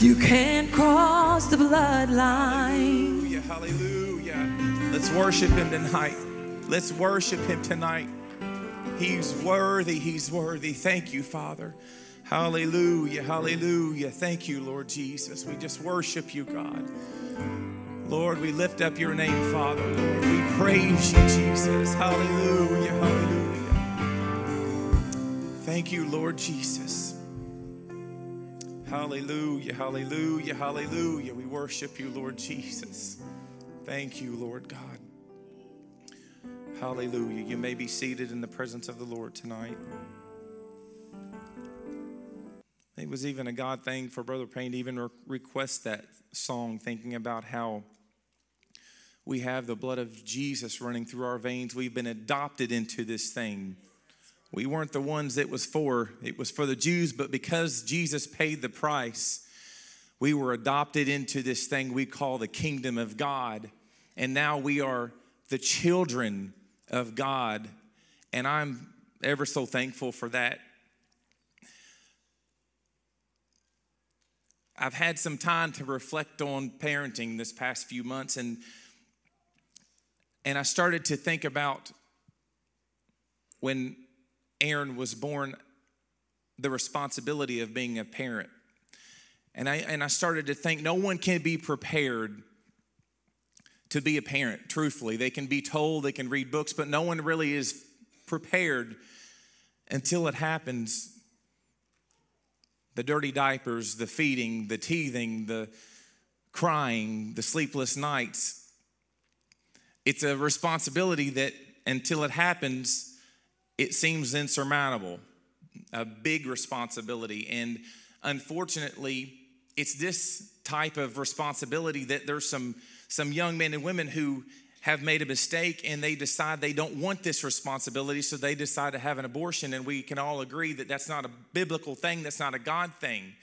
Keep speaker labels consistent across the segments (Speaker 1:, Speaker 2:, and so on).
Speaker 1: You can't cross the bloodline.
Speaker 2: Hallelujah, hallelujah. Let's worship him tonight. Let's worship him tonight. He's worthy, he's worthy. Thank you, Father. Hallelujah, hallelujah. Thank you, Lord Jesus. We just worship you, God. Lord, we lift up your name, Father. Lord, we praise you, Jesus. Hallelujah, hallelujah. Thank you, Lord Jesus. Hallelujah, hallelujah, hallelujah. We worship you, Lord Jesus. Thank you, Lord God. Hallelujah. You may be seated in the presence of the Lord tonight. It was even a God thing for Brother Payne to even re- request that song, thinking about how we have the blood of Jesus running through our veins. We've been adopted into this thing. We weren't the ones it was for, it was for the Jews, but because Jesus paid the price, we were adopted into this thing we call the kingdom of God. And now we are the children of God. And I'm ever so thankful for that. I've had some time to reflect on parenting this past few months and and I started to think about when Aaron was born the responsibility of being a parent. And I and I started to think no one can be prepared to be a parent, truthfully. They can be told, they can read books, but no one really is prepared until it happens the dirty diapers, the feeding, the teething, the crying, the sleepless nights. It's a responsibility that until it happens, it seems insurmountable, a big responsibility. And unfortunately, it's this type of responsibility that there's some, some young men and women who have made a mistake and they decide they don't want this responsibility, so they decide to have an abortion. And we can all agree that that's not a biblical thing, that's not a God thing.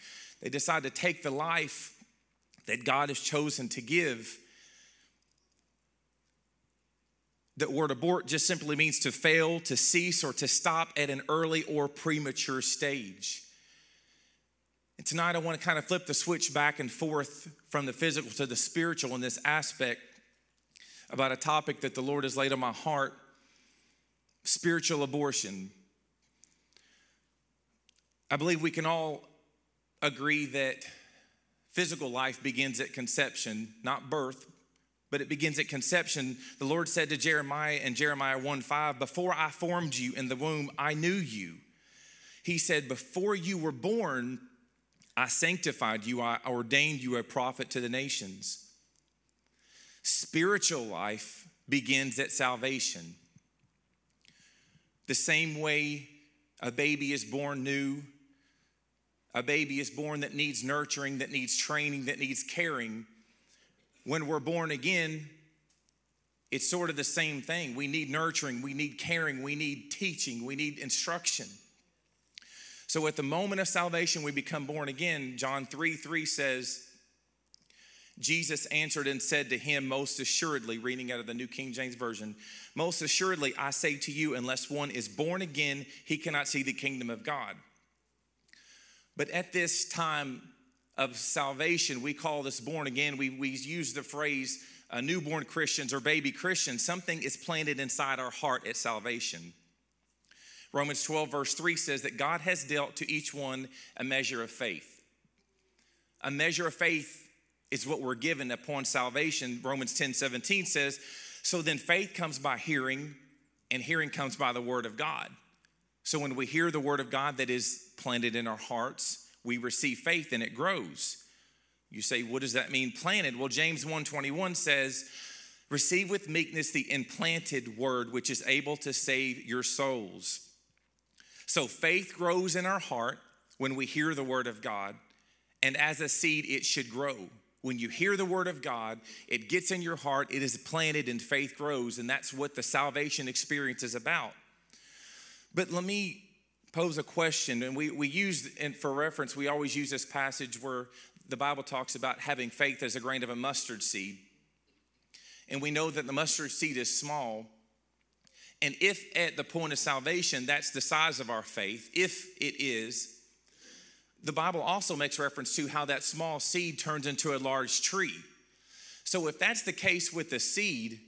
Speaker 2: They decide to take the life that God has chosen to give. The word abort just simply means to fail, to cease, or to stop at an early or premature stage. And tonight I want to kind of flip the switch back and forth from the physical to the spiritual in this aspect about a topic that the Lord has laid on my heart spiritual abortion. I believe we can all agree that physical life begins at conception, not birth, but it begins at conception. The Lord said to Jeremiah in Jeremiah 1 5, Before I formed you in the womb, I knew you. He said, Before you were born, I sanctified you, I ordained you a prophet to the nations. Spiritual life begins at salvation. The same way a baby is born new, a baby is born that needs nurturing, that needs training, that needs caring. When we're born again, it's sort of the same thing. We need nurturing, we need caring, we need teaching, we need instruction. So at the moment of salvation, we become born again. John 3 3 says, Jesus answered and said to him, Most assuredly, reading out of the New King James Version, most assuredly, I say to you, unless one is born again, he cannot see the kingdom of God. But at this time of salvation, we call this born again. We, we use the phrase uh, newborn Christians or baby Christians. Something is planted inside our heart at salvation. Romans 12, verse 3 says that God has dealt to each one a measure of faith. A measure of faith is what we're given upon salvation. Romans 10, 17 says, So then faith comes by hearing, and hearing comes by the word of God. So when we hear the word of God that is planted in our hearts, we receive faith and it grows. You say, what does that mean planted? Well, James 1:21 says, receive with meekness the implanted word which is able to save your souls. So faith grows in our heart when we hear the word of God, and as a seed it should grow. When you hear the word of God, it gets in your heart, it is planted and faith grows, and that's what the salvation experience is about. But let me pose a question, and we, we use, and for reference, we always use this passage where the Bible talks about having faith as a grain of a mustard seed. And we know that the mustard seed is small. And if at the point of salvation, that's the size of our faith, if it is, the Bible also makes reference to how that small seed turns into a large tree. So, if that's the case with the seed,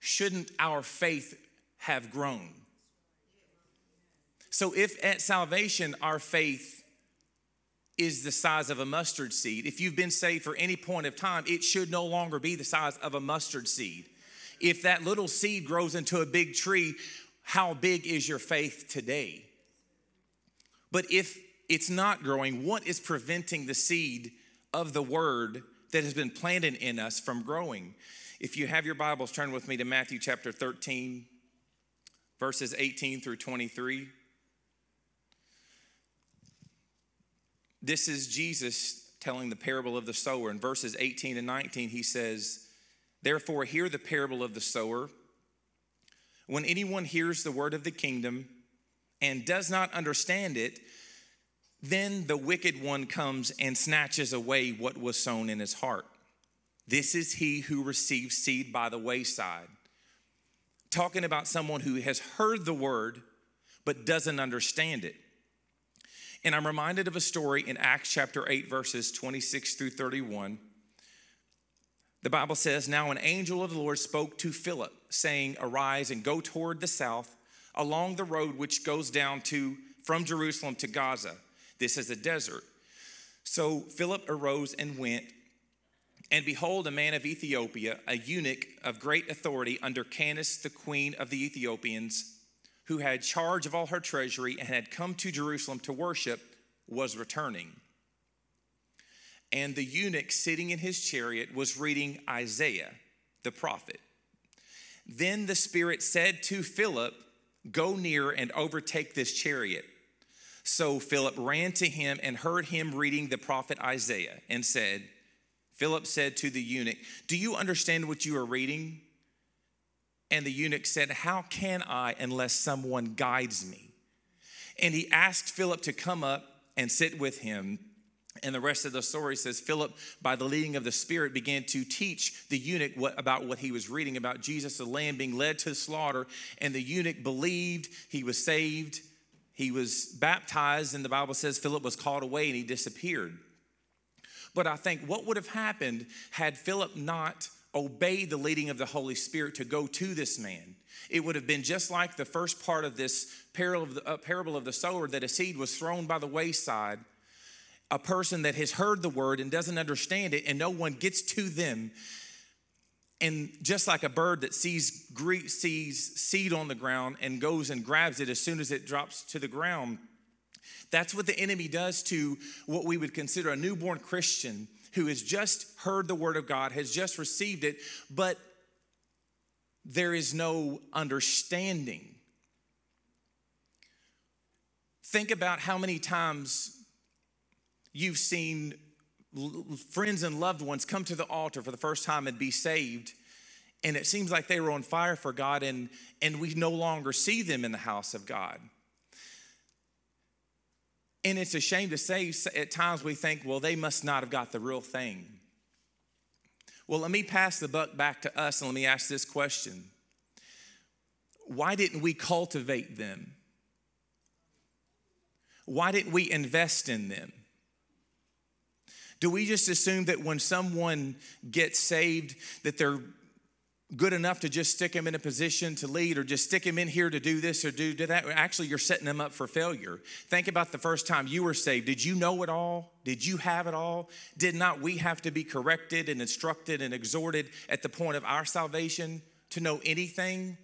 Speaker 2: shouldn't our faith have grown? So, if at salvation our faith is the size of a mustard seed, if you've been saved for any point of time, it should no longer be the size of a mustard seed. If that little seed grows into a big tree, how big is your faith today? But if it's not growing, what is preventing the seed of the word that has been planted in us from growing? If you have your Bibles, turn with me to Matthew chapter 13, verses 18 through 23. This is Jesus telling the parable of the sower. In verses 18 and 19, he says, Therefore, hear the parable of the sower. When anyone hears the word of the kingdom and does not understand it, then the wicked one comes and snatches away what was sown in his heart. This is he who receives seed by the wayside. Talking about someone who has heard the word but doesn't understand it. And I'm reminded of a story in Acts chapter 8, verses 26 through 31. The Bible says, Now an angel of the Lord spoke to Philip, saying, Arise and go toward the south along the road which goes down to from Jerusalem to Gaza. This is a desert. So Philip arose and went. And behold, a man of Ethiopia, a eunuch of great authority under Candace, the queen of the Ethiopians, who had charge of all her treasury and had come to Jerusalem to worship, was returning. And the eunuch sitting in his chariot was reading Isaiah, the prophet. Then the Spirit said to Philip, Go near and overtake this chariot. So Philip ran to him and heard him reading the prophet Isaiah and said, Philip said to the eunuch, Do you understand what you are reading? And the eunuch said, How can I unless someone guides me? And he asked Philip to come up and sit with him. And the rest of the story says Philip, by the leading of the Spirit, began to teach the eunuch what, about what he was reading about Jesus, the lamb being led to slaughter. And the eunuch believed, he was saved, he was baptized, and the Bible says Philip was called away and he disappeared. But I think what would have happened had Philip not obeyed the leading of the Holy Spirit to go to this man? It would have been just like the first part of this parable of the, uh, parable of the sower that a seed was thrown by the wayside. A person that has heard the word and doesn't understand it, and no one gets to them and just like a bird that sees, sees seed on the ground and goes and grabs it as soon as it drops to the ground, that's what the enemy does to what we would consider a newborn Christian who has just heard the word of God, has just received it, but there is no understanding. Think about how many times you've seen friends and loved ones come to the altar for the first time and be saved and it seems like they were on fire for God and and we no longer see them in the house of God. And it's a shame to say at times we think, well, they must not have got the real thing. Well, let me pass the buck back to us and let me ask this question. Why didn't we cultivate them? Why didn't we invest in them? Do we just assume that when someone gets saved that they're good enough to just stick them in a position to lead or just stick them in here to do this or do, do that? Actually, you're setting them up for failure. Think about the first time you were saved. Did you know it all? Did you have it all? Did not we have to be corrected and instructed and exhorted at the point of our salvation to know anything?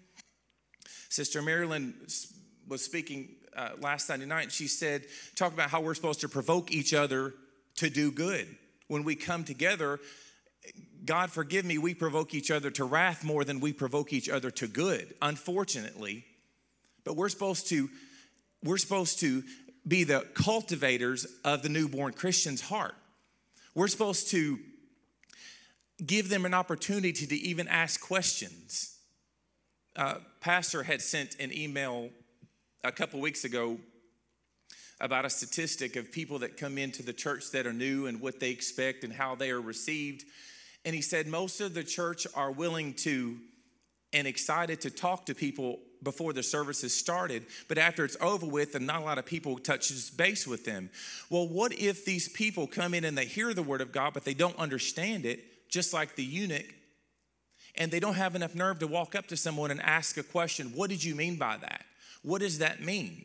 Speaker 2: Sister Marilyn was speaking uh, last Sunday night. She said, talk about how we're supposed to provoke each other to do good. When we come together, God forgive me, we provoke each other to wrath more than we provoke each other to good, unfortunately. But we're supposed to we're supposed to be the cultivators of the newborn Christian's heart. We're supposed to give them an opportunity to even ask questions. Uh, Pastor had sent an email a couple weeks ago about a statistic of people that come into the church that are new and what they expect and how they are received. And he said most of the church are willing to and excited to talk to people before the services started, but after it's over with and not a lot of people touches base with them. Well, what if these people come in and they hear the word of God, but they don't understand it, just like the eunuch, and they don't have enough nerve to walk up to someone and ask a question, what did you mean by that? What does that mean?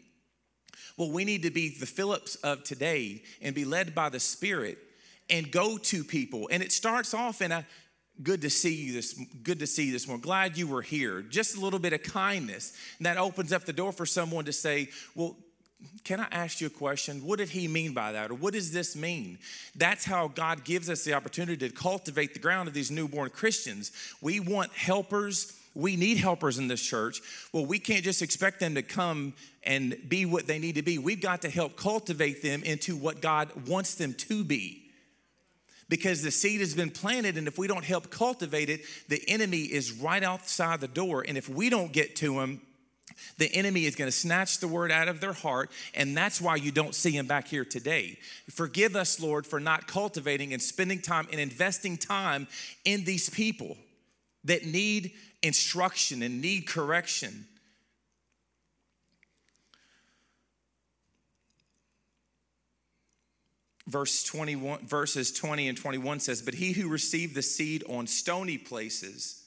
Speaker 2: Well, we need to be the Phillips of today and be led by the Spirit and go to people. And it starts off in a good to see you this good to see you this morning glad you were here just a little bit of kindness and that opens up the door for someone to say well can I ask you a question? What did he mean by that? Or what does this mean? That's how God gives us the opportunity to cultivate the ground of these newborn Christians. We want helpers. We need helpers in this church. Well, we can't just expect them to come and be what they need to be. We've got to help cultivate them into what God wants them to be because the seed has been planted, and if we don't help cultivate it, the enemy is right outside the door. And if we don't get to him, the enemy is going to snatch the word out of their heart, and that's why you don't see him back here today. Forgive us, Lord, for not cultivating and spending time and investing time in these people that need instruction and need correction. Verse 21 verses 20 and 21 says but he who received the seed on stony places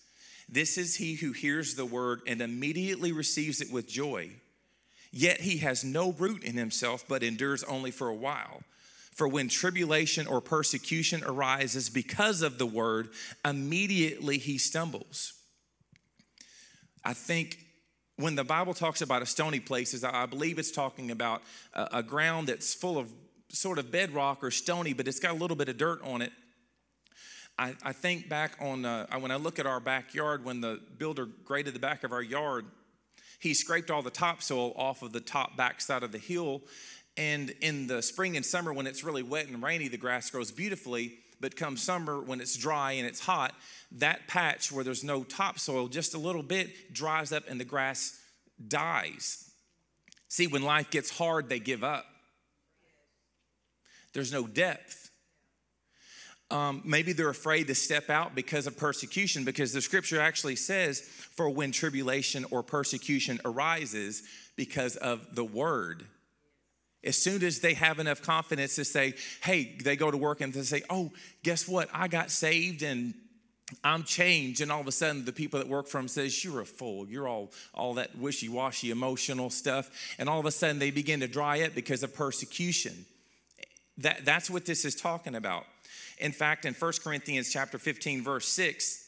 Speaker 2: this is he who hears the word and immediately receives it with joy. Yet he has no root in himself but endures only for a while. For when tribulation or persecution arises because of the word immediately he stumbles. I think when the bible talks about a stony places i believe it's talking about a, a ground that's full of sort of bedrock or stony, but it's got a little bit of dirt on it. I, I think back on uh, when I look at our backyard, when the builder graded the back of our yard, he scraped all the topsoil off of the top backside of the hill. And in the spring and summer, when it's really wet and rainy, the grass grows beautifully. But come summer, when it's dry and it's hot, that patch where there's no topsoil, just a little bit, dries up and the grass dies. See, when life gets hard, they give up there's no depth. Um, maybe they're afraid to step out because of persecution, because the scripture actually says, for when tribulation or persecution arises because of the word. As soon as they have enough confidence to say, hey, they go to work and they say, oh, guess what? I got saved and I'm changed, and all of a sudden the people that work for him says, You're a fool. You're all all that wishy-washy emotional stuff. And all of a sudden they begin to dry up because of persecution. That, that's what this is talking about. In fact, in 1 Corinthians chapter 15, verse 6,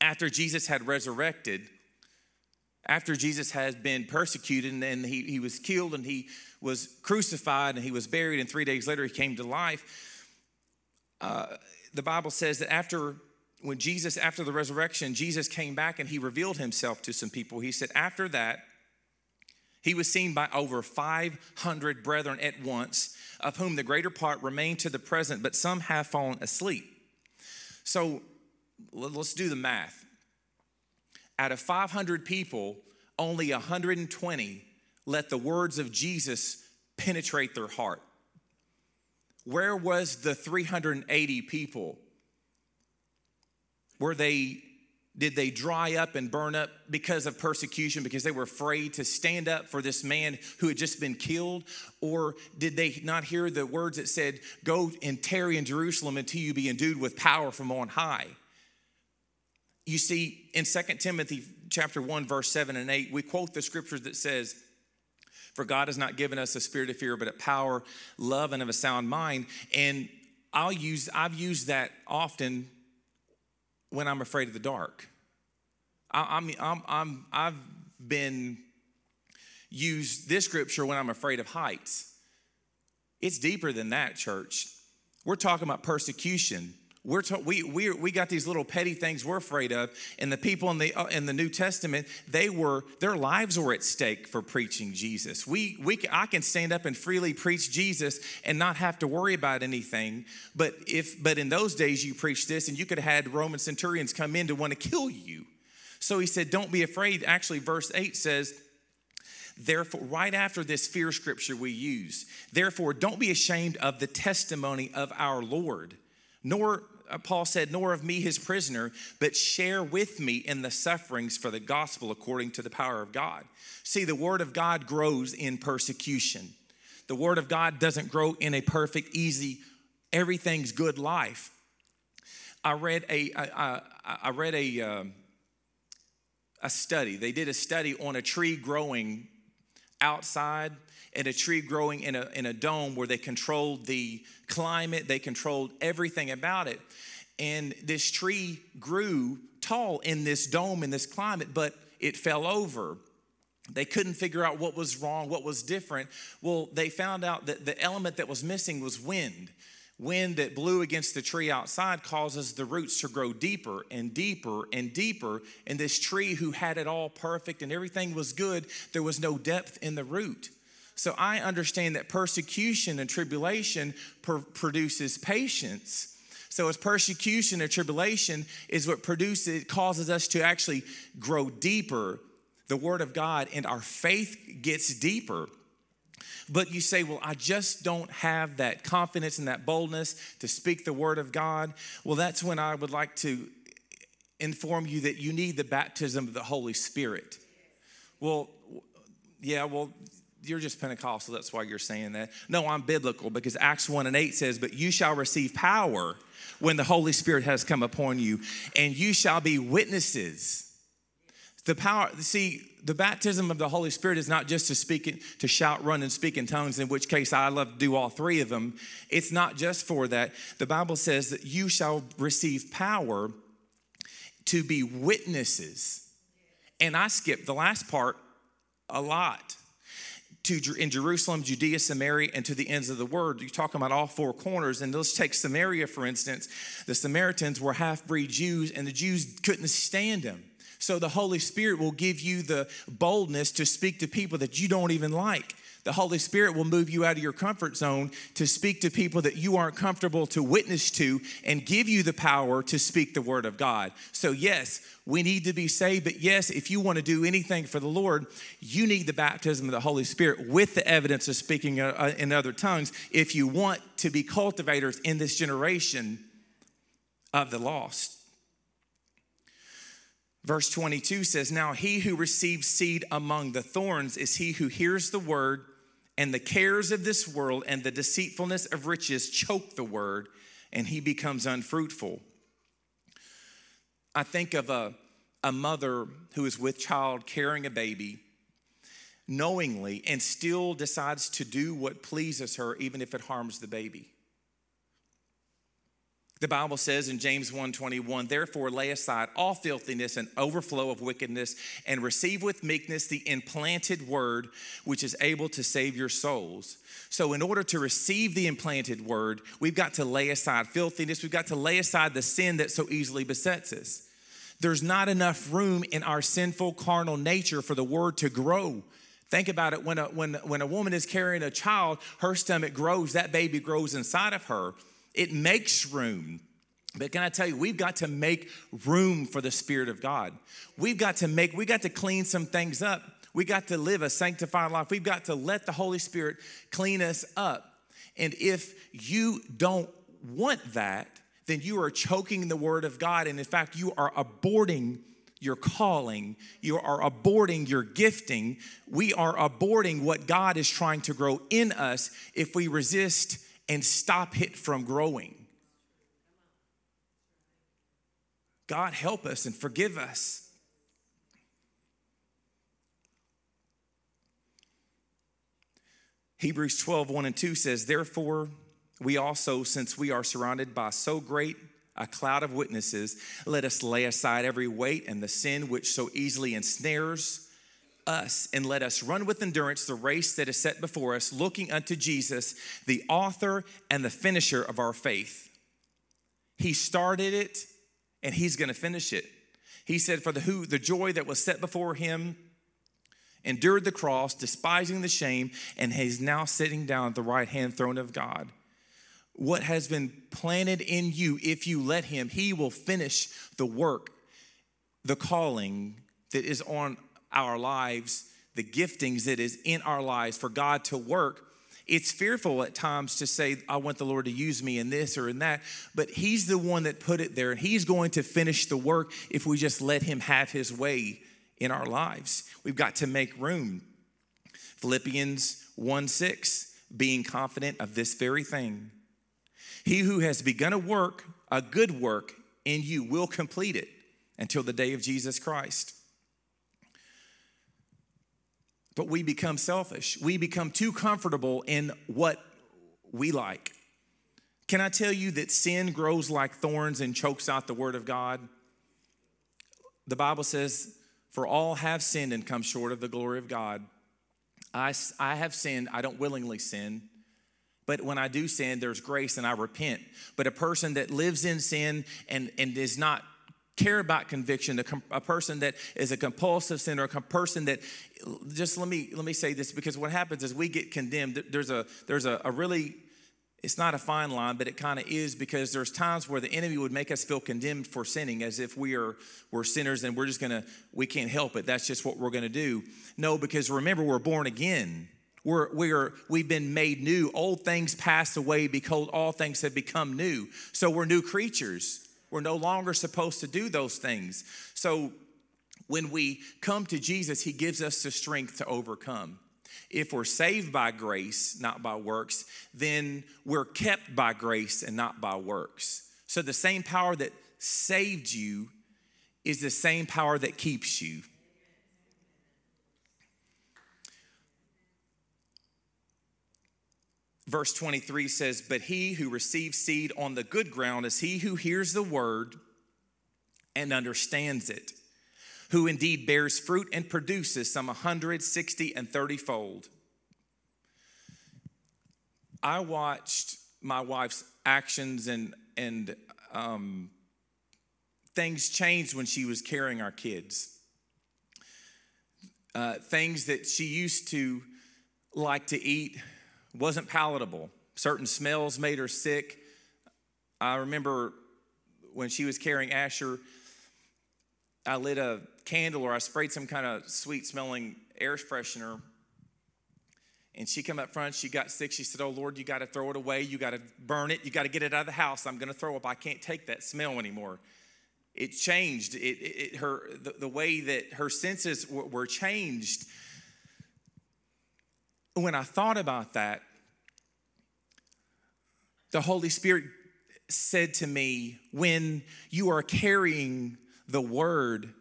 Speaker 2: after Jesus had resurrected, after Jesus had been persecuted and he, he was killed and he was crucified and he was buried, and three days later he came to life, uh, the Bible says that after when Jesus, after the resurrection, Jesus came back and he revealed himself to some people. He said, After that, he was seen by over 500 brethren at once of whom the greater part remain to the present, but some have fallen asleep. So let's do the math. Out of 500 people, only 120 let the words of Jesus penetrate their heart. Where was the 380 people? Were they did they dry up and burn up because of persecution, because they were afraid to stand up for this man who had just been killed? Or did they not hear the words that said, Go and tarry in Jerusalem until you be endued with power from on high? You see, in 2 Timothy chapter 1, verse 7 and 8, we quote the scriptures that says, For God has not given us a spirit of fear, but a power, love, and of a sound mind. And I'll use, I've used that often when I'm afraid of the dark. I, I'm, I'm, I'm, I've been used this scripture when I'm afraid of heights. It's deeper than that, church. We're talking about persecution. We're we, we, we got these little petty things we're afraid of. And the people in the, uh, in the New Testament, they were, their lives were at stake for preaching Jesus. We, we, I can stand up and freely preach Jesus and not have to worry about anything. But, if, but in those days, you preached this and you could have had Roman centurions come in to want to kill you. So he said, Don't be afraid. Actually, verse 8 says, Therefore, right after this fear scripture we use, therefore, don't be ashamed of the testimony of our Lord nor Paul said, nor of me his prisoner, but share with me in the sufferings for the gospel according to the power of God. See, the word of God grows in persecution. The word of God doesn't grow in a perfect, easy, everything's good life. I read a, I, I, I read a, um, a study. They did a study on a tree growing outside and a tree growing in a, in a dome where they controlled the climate, they controlled everything about it. And this tree grew tall in this dome, in this climate, but it fell over. They couldn't figure out what was wrong, what was different. Well, they found out that the element that was missing was wind wind that blew against the tree outside causes the roots to grow deeper and deeper and deeper. And this tree, who had it all perfect and everything was good, there was no depth in the root. So I understand that persecution and tribulation per- produces patience. So as persecution and tribulation is what produces, causes us to actually grow deeper, the Word of God, and our faith gets deeper but you say, Well, I just don't have that confidence and that boldness to speak the word of God. Well, that's when I would like to inform you that you need the baptism of the Holy Spirit. Well, yeah, well, you're just Pentecostal, that's why you're saying that. No, I'm biblical because Acts 1 and 8 says, But you shall receive power when the Holy Spirit has come upon you, and you shall be witnesses. The power, see, the baptism of the Holy Spirit is not just to speak, to shout, run, and speak in tongues, in which case I love to do all three of them. It's not just for that. The Bible says that you shall receive power to be witnesses. And I skipped the last part a lot. To, in Jerusalem, Judea, Samaria, and to the ends of the world. You're talking about all four corners. And let's take Samaria, for instance. The Samaritans were half breed Jews, and the Jews couldn't stand them. So the Holy Spirit will give you the boldness to speak to people that you don't even like. The Holy Spirit will move you out of your comfort zone to speak to people that you aren't comfortable to witness to and give you the power to speak the word of God. So, yes, we need to be saved, but yes, if you want to do anything for the Lord, you need the baptism of the Holy Spirit with the evidence of speaking uh, uh, in other tongues if you want to be cultivators in this generation of the lost. Verse 22 says, Now he who receives seed among the thorns is he who hears the word, and the cares of this world and the deceitfulness of riches choke the word, and he becomes unfruitful. I think of a, a mother who is with child carrying a baby knowingly and still decides to do what pleases her, even if it harms the baby. The Bible says in James 1:21, "Therefore lay aside all filthiness and overflow of wickedness and receive with meekness the implanted word which is able to save your souls." So in order to receive the implanted word, we've got to lay aside filthiness, we've got to lay aside the sin that so easily besets us. There's not enough room in our sinful carnal nature for the word to grow. Think about it when a, when, when a woman is carrying a child, her stomach grows, that baby grows inside of her. It makes room. But can I tell you, we've got to make room for the Spirit of God. We've got to make, we got to clean some things up. We got to live a sanctified life. We've got to let the Holy Spirit clean us up. And if you don't want that, then you are choking the word of God. And in fact, you are aborting your calling. You are aborting your gifting. We are aborting what God is trying to grow in us if we resist and stop it from growing. God, help us and forgive us. Hebrews 12, 1 and 2 says, Therefore, we also, since we are surrounded by so great a cloud of witnesses, let us lay aside every weight and the sin which so easily ensnares us and let us run with endurance the race that is set before us, looking unto Jesus, the author and the finisher of our faith. He started it and he's going to finish it. He said, For the who the joy that was set before him endured the cross, despising the shame, and he's now sitting down at the right hand throne of God. What has been planted in you, if you let him, he will finish the work, the calling that is on our lives, the giftings that is in our lives for God to work It's fearful at times to say, I want the Lord to use me in this or in that, but He's the one that put it there, He's going to finish the work if we just let Him have His way in our lives. We've got to make room. Philippians 1 6, being confident of this very thing. He who has begun a work, a good work in you, will complete it until the day of Jesus Christ. But we become selfish. We become too comfortable in what we like. Can I tell you that sin grows like thorns and chokes out the word of God? The Bible says, For all have sinned and come short of the glory of God. I, I have sinned, I don't willingly sin. But when I do sin, there's grace and I repent. But a person that lives in sin and, and is not care about conviction, a, a, person that is a compulsive sinner, a person that just let me let me say this because what happens is we get condemned. There's a there's a, a really it's not a fine line, but it kind of is because there's times where the enemy would make us feel condemned for sinning as if we are we're sinners and we're just gonna we can't help it. That's just what we're gonna do. No, because remember we're born again. We're, we're, we've been made new. Old things passed away because all things have become new. So we're new creatures. We're no longer supposed to do those things. So when we come to Jesus, He gives us the strength to overcome. If we're saved by grace, not by works, then we're kept by grace and not by works. So the same power that saved you is the same power that keeps you. Verse 23 says, But he who receives seed on the good ground is he who hears the word and understands it, who indeed bears fruit and produces some 160 and 30 fold. I watched my wife's actions and, and um, things changed when she was carrying our kids. Uh, things that she used to like to eat wasn't palatable. Certain smells made her sick. I remember when she was carrying Asher, I lit a candle or I sprayed some kind of sweet smelling air freshener. And she came up front, she got sick. She said, Oh Lord, you got to throw it away. You got to burn it. You got to get it out of the house. I'm going to throw up. I can't take that smell anymore. It changed. It, it, it her, the, the, way that her senses were changed when I thought about that, the Holy Spirit said to me, when you are carrying the word,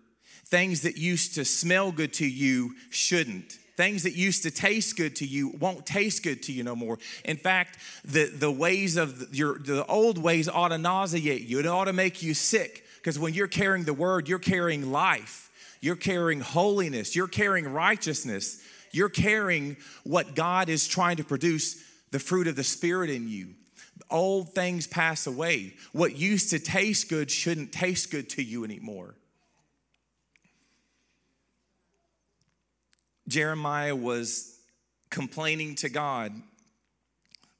Speaker 2: things that used to smell good to you shouldn't. Things that used to taste good to you won't taste good to you no more. In fact, the, the ways of your the old ways ought to nauseate you. It ought to make you sick. Because when you're carrying the word, you're carrying life. You're carrying holiness. You're carrying righteousness. You're carrying what God is trying to produce, the fruit of the Spirit in you. Old things pass away. What used to taste good shouldn't taste good to you anymore. Jeremiah was complaining to God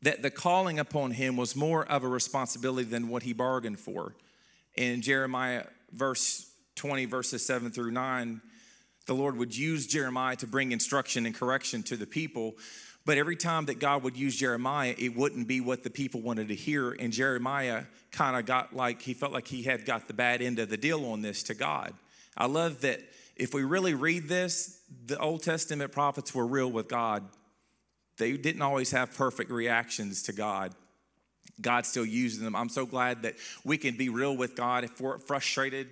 Speaker 2: that the calling upon him was more of a responsibility than what he bargained for. In Jeremiah verse 20, verses 7 through 9, the Lord would use Jeremiah to bring instruction and correction to the people. But every time that God would use Jeremiah, it wouldn't be what the people wanted to hear. And Jeremiah kind of got like, he felt like he had got the bad end of the deal on this to God. I love that if we really read this, the Old Testament prophets were real with God. They didn't always have perfect reactions to God. God still used them. I'm so glad that we can be real with God if we're frustrated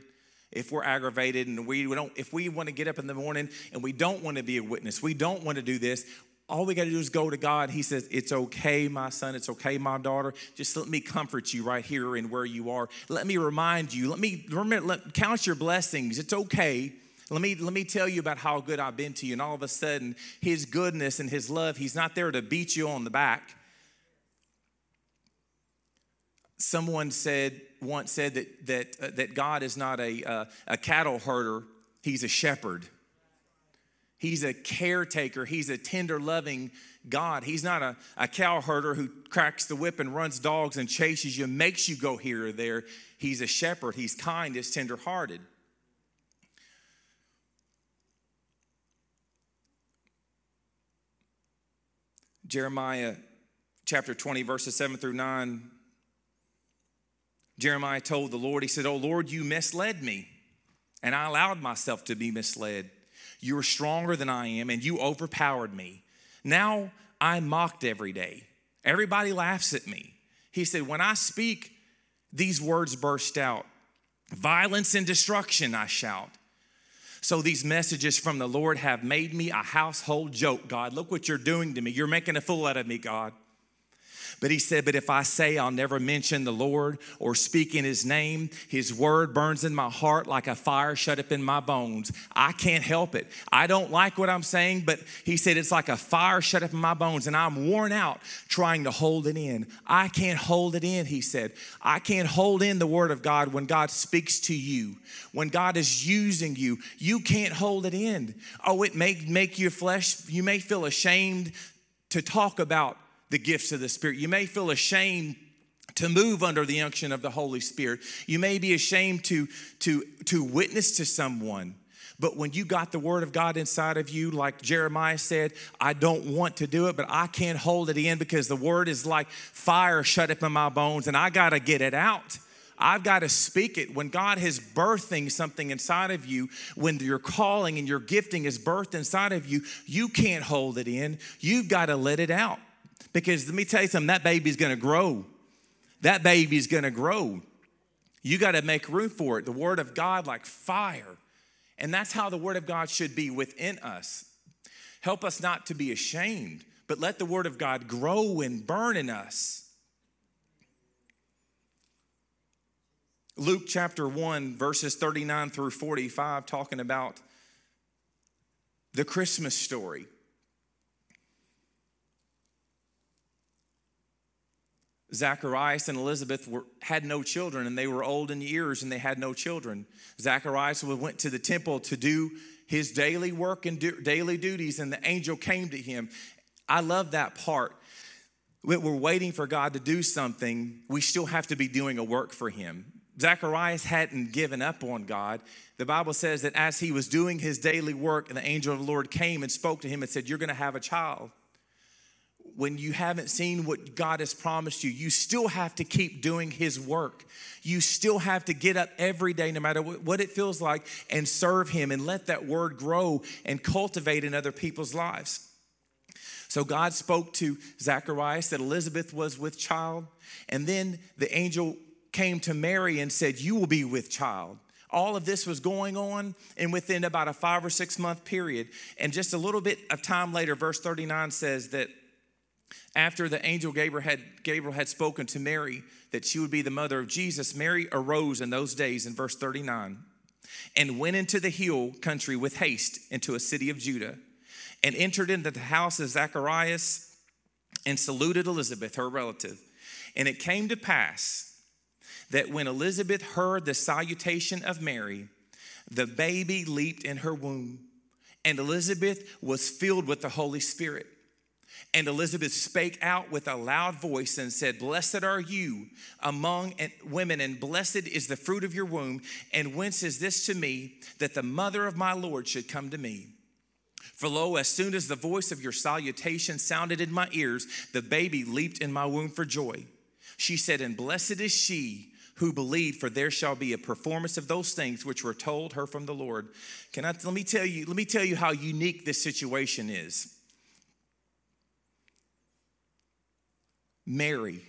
Speaker 2: if we're aggravated and we, don't if we want to get up in the morning and we don't want to be a witness we don't want to do this all we got to do is go to god. He says it's okay my son it's okay my daughter. Just let me comfort you right here and where you are. Let me remind you let me remember let, count your blessings. It's okay. Let me let me tell you about how good I've been to you. And all of a sudden his goodness and his love he's not there to beat you on the back someone said once said that, that, uh, that God is not a, uh, a cattle herder, He's a shepherd. He's a caretaker. He's a tender, loving God. He's not a, a cow herder who cracks the whip and runs dogs and chases you, makes you go here or there. He's a shepherd. He's kind, he's tender hearted. Jeremiah chapter 20, verses 7 through 9, Jeremiah told the Lord, He said, Oh Lord, you misled me, and I allowed myself to be misled. You are stronger than I am, and you overpowered me. Now I'm mocked every day. Everybody laughs at me. He said, When I speak, these words burst out Violence and destruction, I shout. So these messages from the Lord have made me a household joke, God. Look what you're doing to me. You're making a fool out of me, God. But he said, But if I say I'll never mention the Lord or speak in his name, his word burns in my heart like a fire shut up in my bones. I can't help it. I don't like what I'm saying, but he said, It's like a fire shut up in my bones, and I'm worn out trying to hold it in. I can't hold it in, he said. I can't hold in the word of God when God speaks to you, when God is using you. You can't hold it in. Oh, it may make your flesh, you may feel ashamed to talk about the gifts of the Spirit. You may feel ashamed to move under the unction of the Holy Spirit. You may be ashamed to, to, to witness to someone. But when you got the word of God inside of you, like Jeremiah said, I don't want to do it, but I can't hold it in because the word is like fire shut up in my bones and I got to get it out. I've got to speak it. When God is birthing something inside of you, when your calling and your gifting is birthed inside of you, you can't hold it in. You've got to let it out. Because let me tell you something, that baby's gonna grow. That baby's gonna grow. You got to make room for it. The Word of God, like fire. And that's how the Word of God should be within us. Help us not to be ashamed, but let the Word of God grow and burn in us. Luke chapter 1, verses 39 through 45, talking about the Christmas story. Zacharias and Elizabeth were, had no children, and they were old in years, and they had no children. Zacharias went to the temple to do his daily work and do, daily duties, and the angel came to him. I love that part. We're waiting for God to do something, we still have to be doing a work for him. Zacharias hadn't given up on God. The Bible says that as he was doing his daily work, and the angel of the Lord came and spoke to him and said, You're going to have a child when you haven't seen what God has promised you, you still have to keep doing His work. You still have to get up every day, no matter what it feels like, and serve Him and let that word grow and cultivate in other people's lives. So God spoke to Zacharias that Elizabeth was with child, and then the angel came to Mary and said, You will be with child. All of this was going on, and within about a five or six month period. And just a little bit of time later, verse 39 says that after the angel Gabriel had, Gabriel had spoken to Mary that she would be the mother of Jesus, Mary arose in those days in verse 39 and went into the hill country with haste into a city of Judah and entered into the house of Zacharias and saluted Elizabeth, her relative. And it came to pass that when Elizabeth heard the salutation of Mary, the baby leaped in her womb, and Elizabeth was filled with the Holy Spirit. And Elizabeth spake out with a loud voice and said, Blessed are you among women, and blessed is the fruit of your womb. And whence is this to me that the mother of my Lord should come to me? For lo, as soon as the voice of your salutation sounded in my ears, the baby leaped in my womb for joy. She said, And blessed is she who believed, for there shall be a performance of those things which were told her from the Lord. Can I let me tell you, let me tell you how unique this situation is. Mary,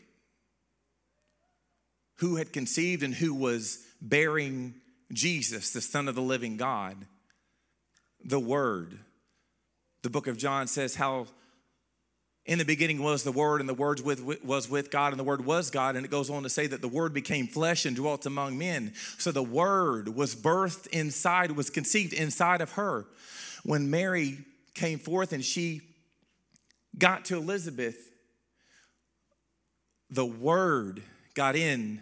Speaker 2: who had conceived and who was bearing Jesus, the Son of the living God, the Word. The book of John says how in the beginning was the Word, and the Word was with God, and the Word was God. And it goes on to say that the Word became flesh and dwelt among men. So the Word was birthed inside, was conceived inside of her. When Mary came forth and she got to Elizabeth, the word got in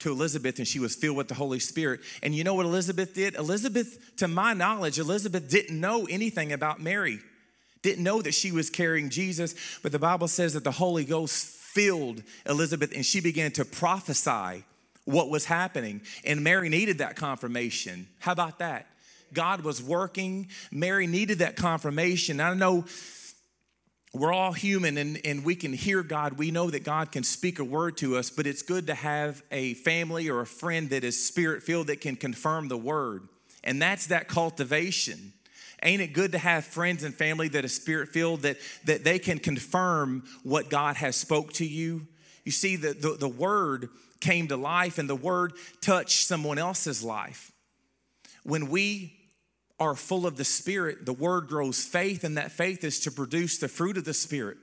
Speaker 2: to Elizabeth and she was filled with the Holy Spirit. And you know what Elizabeth did? Elizabeth, to my knowledge, Elizabeth didn't know anything about Mary, didn't know that she was carrying Jesus. But the Bible says that the Holy Ghost filled Elizabeth and she began to prophesy what was happening. And Mary needed that confirmation. How about that? God was working. Mary needed that confirmation. I know we're all human and, and we can hear God. We know that God can speak a word to us, but it's good to have a family or a friend that is spirit filled that can confirm the word. And that's that cultivation. Ain't it good to have friends and family that are spirit filled that, that they can confirm what God has spoke to you? You see, the, the, the word came to life and the word touched someone else's life. When we are full of the Spirit, the word grows faith, and that faith is to produce the fruit of the Spirit.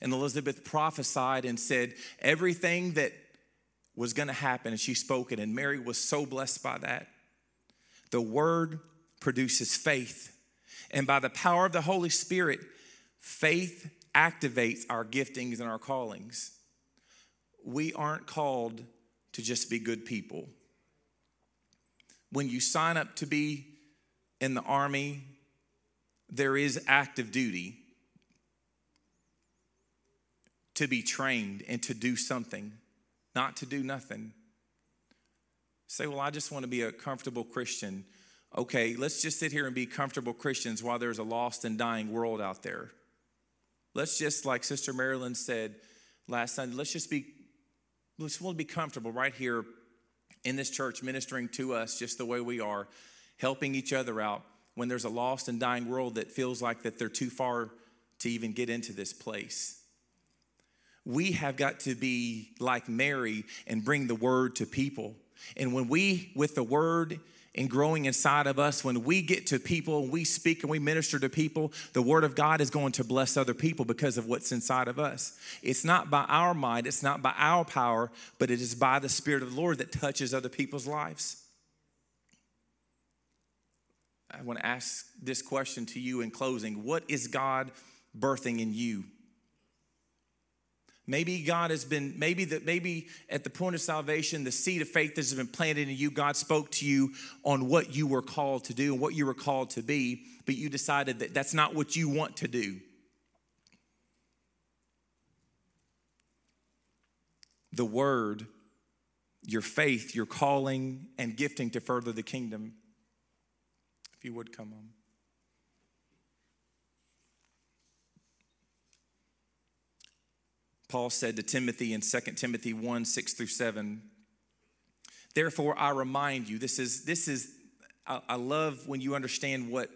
Speaker 2: And Elizabeth prophesied and said everything that was going to happen, and she spoke it, and Mary was so blessed by that. The word produces faith, and by the power of the Holy Spirit, faith activates our giftings and our callings. We aren't called to just be good people. When you sign up to be in the army, there is active duty to be trained and to do something, not to do nothing. Say, well, I just want to be a comfortable Christian. Okay, let's just sit here and be comfortable Christians while there's a lost and dying world out there. Let's just, like Sister Marilyn said last Sunday, let's just be, let's want to be comfortable right here in this church, ministering to us just the way we are helping each other out when there's a lost and dying world that feels like that they're too far to even get into this place. We have got to be like Mary and bring the word to people. And when we, with the word and growing inside of us, when we get to people and we speak and we minister to people, the word of God is going to bless other people because of what's inside of us. It's not by our might, it's not by our power, but it is by the Spirit of the Lord that touches other people's lives. I want to ask this question to you in closing What is God birthing in you? Maybe God has been, maybe that maybe at the point of salvation, the seed of faith that has been planted in you, God spoke to you on what you were called to do and what you were called to be, but you decided that that's not what you want to do. The word, your faith, your calling, and gifting to further the kingdom if you would come on. Paul said to Timothy in 2 Timothy 1 6 through 7, Therefore, I remind you, this is, this is, I, I love when you understand what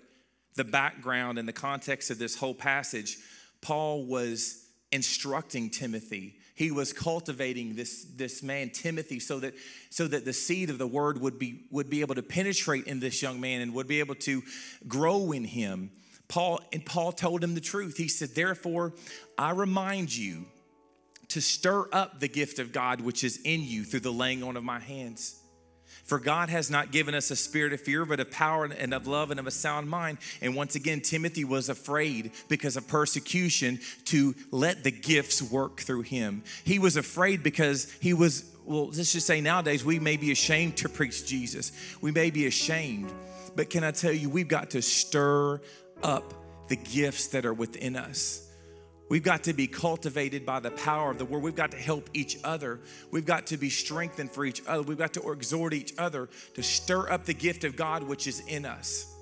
Speaker 2: the background and the context of this whole passage. Paul was instructing Timothy he was cultivating this, this man timothy so that so that the seed of the word would be would be able to penetrate in this young man and would be able to grow in him. Paul and paul told him the truth. He said therefore i remind you to stir up the gift of god which is in you through the laying on of my hands for God has not given us a spirit of fear, but of power and of love and of a sound mind. And once again, Timothy was afraid because of persecution to let the gifts work through him. He was afraid because he was, well, let's just say nowadays we may be ashamed to preach Jesus. We may be ashamed. But can I tell you, we've got to stir up the gifts that are within us. We've got to be cultivated by the power of the word. We've got to help each other. We've got to be strengthened for each other. We've got to exhort each other to stir up the gift of God which is in us.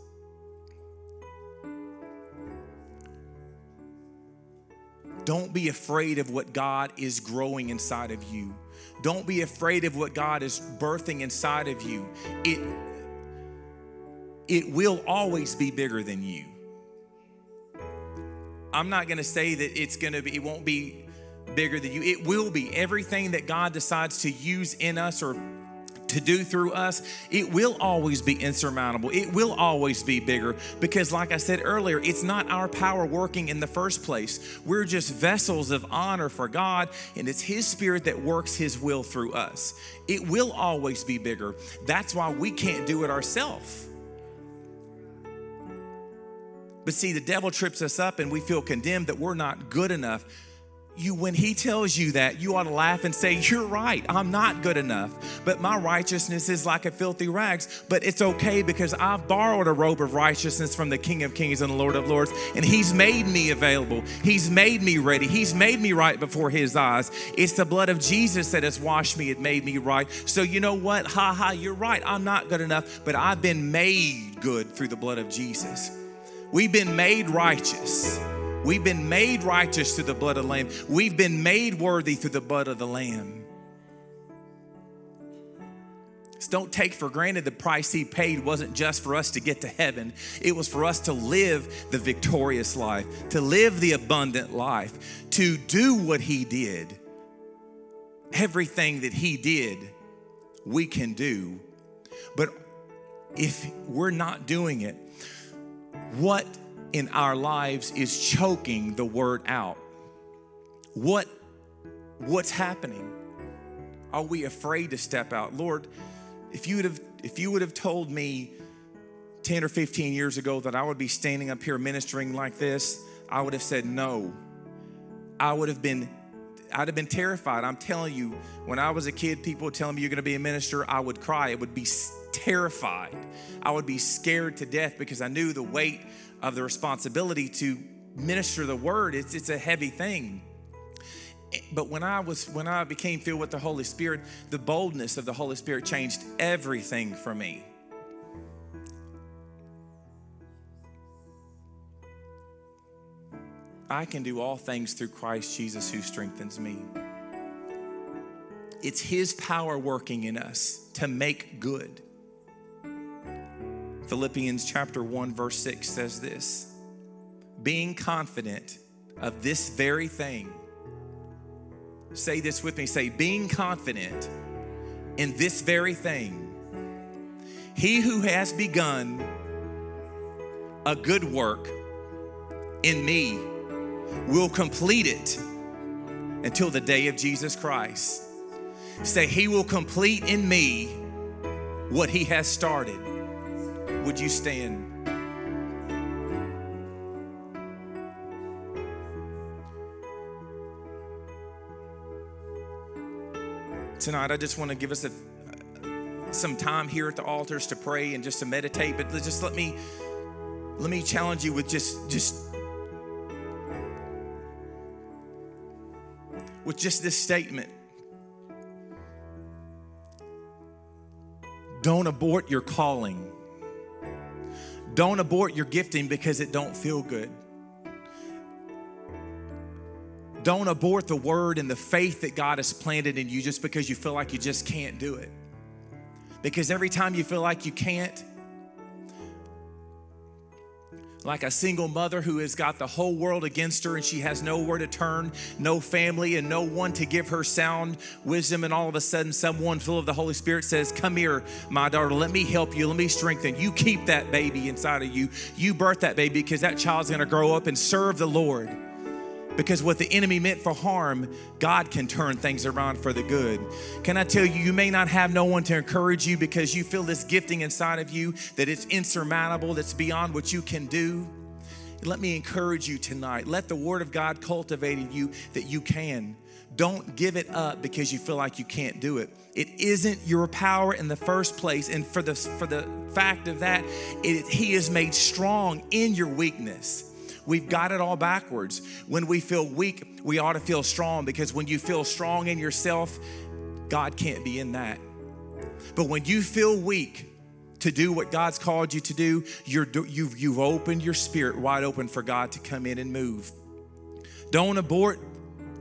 Speaker 2: Don't be afraid of what God is growing inside of you. Don't be afraid of what God is birthing inside of you. It, it will always be bigger than you. I'm not going to say that it's going to be, it won't be bigger than you. It will be. Everything that God decides to use in us or to do through us, it will always be insurmountable. It will always be bigger because, like I said earlier, it's not our power working in the first place. We're just vessels of honor for God, and it's His Spirit that works His will through us. It will always be bigger. That's why we can't do it ourselves. But see, the devil trips us up and we feel condemned that we're not good enough. You, when he tells you that, you ought to laugh and say, You're right, I'm not good enough. But my righteousness is like a filthy rags. But it's okay because I've borrowed a robe of righteousness from the King of Kings and the Lord of Lords, and he's made me available. He's made me ready. He's made me right before his eyes. It's the blood of Jesus that has washed me, it made me right. So you know what? Ha ha, you're right. I'm not good enough, but I've been made good through the blood of Jesus. We've been made righteous. We've been made righteous through the blood of the Lamb. We've been made worthy through the blood of the Lamb. So don't take for granted the price he paid wasn't just for us to get to heaven, it was for us to live the victorious life, to live the abundant life, to do what he did. Everything that he did, we can do. But if we're not doing it, what in our lives is choking the word out? What what's happening? Are we afraid to step out? Lord, if you would have if you would have told me 10 or 15 years ago that I would be standing up here ministering like this, I would have said no. I would have been I'd have been terrified. I'm telling you, when I was a kid, people would tell me you're going to be a minister, I would cry. It would be terrified. I would be scared to death because I knew the weight of the responsibility to minister the word. It's, it's a heavy thing. Eh, but when I was when I became filled with the Holy Spirit, the boldness of the Holy Spirit changed everything for me. I can do all things through Christ Jesus who strengthens me. It's His power working in us to make good. Philippians chapter 1, verse 6 says this Being confident of this very thing. Say this with me say, being confident in this very thing. He who has begun a good work in me will complete it until the day of Jesus Christ. Say, He will complete in me what He has started. Would you stand? Tonight, I just want to give us a, some time here at the altars to pray and just to meditate. But just let me let me challenge you with just just with just this statement. Don't abort your calling. Don't abort your gifting because it don't feel good. Don't abort the word and the faith that God has planted in you just because you feel like you just can't do it. Because every time you feel like you can't, like a single mother who has got the whole world against her and she has nowhere to turn, no family, and no one to give her sound wisdom. And all of a sudden, someone full of the Holy Spirit says, Come here, my daughter, let me help you, let me strengthen you. Keep that baby inside of you. You birth that baby because that child's gonna grow up and serve the Lord. Because what the enemy meant for harm, God can turn things around for the good. Can I tell you, you may not have no one to encourage you because you feel this gifting inside of you that it's insurmountable, that's beyond what you can do. Let me encourage you tonight. Let the Word of God cultivate in you that you can. Don't give it up because you feel like you can't do it. It isn't your power in the first place. And for the, for the fact of that, it, He is made strong in your weakness. We've got it all backwards. When we feel weak, we ought to feel strong because when you feel strong in yourself, God can't be in that. But when you feel weak to do what God's called you to do, you're, you've, you've opened your spirit wide open for God to come in and move. Don't abort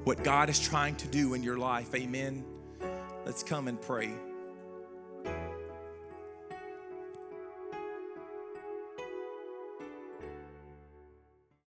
Speaker 2: what God is trying to do in your life. Amen. Let's come and pray.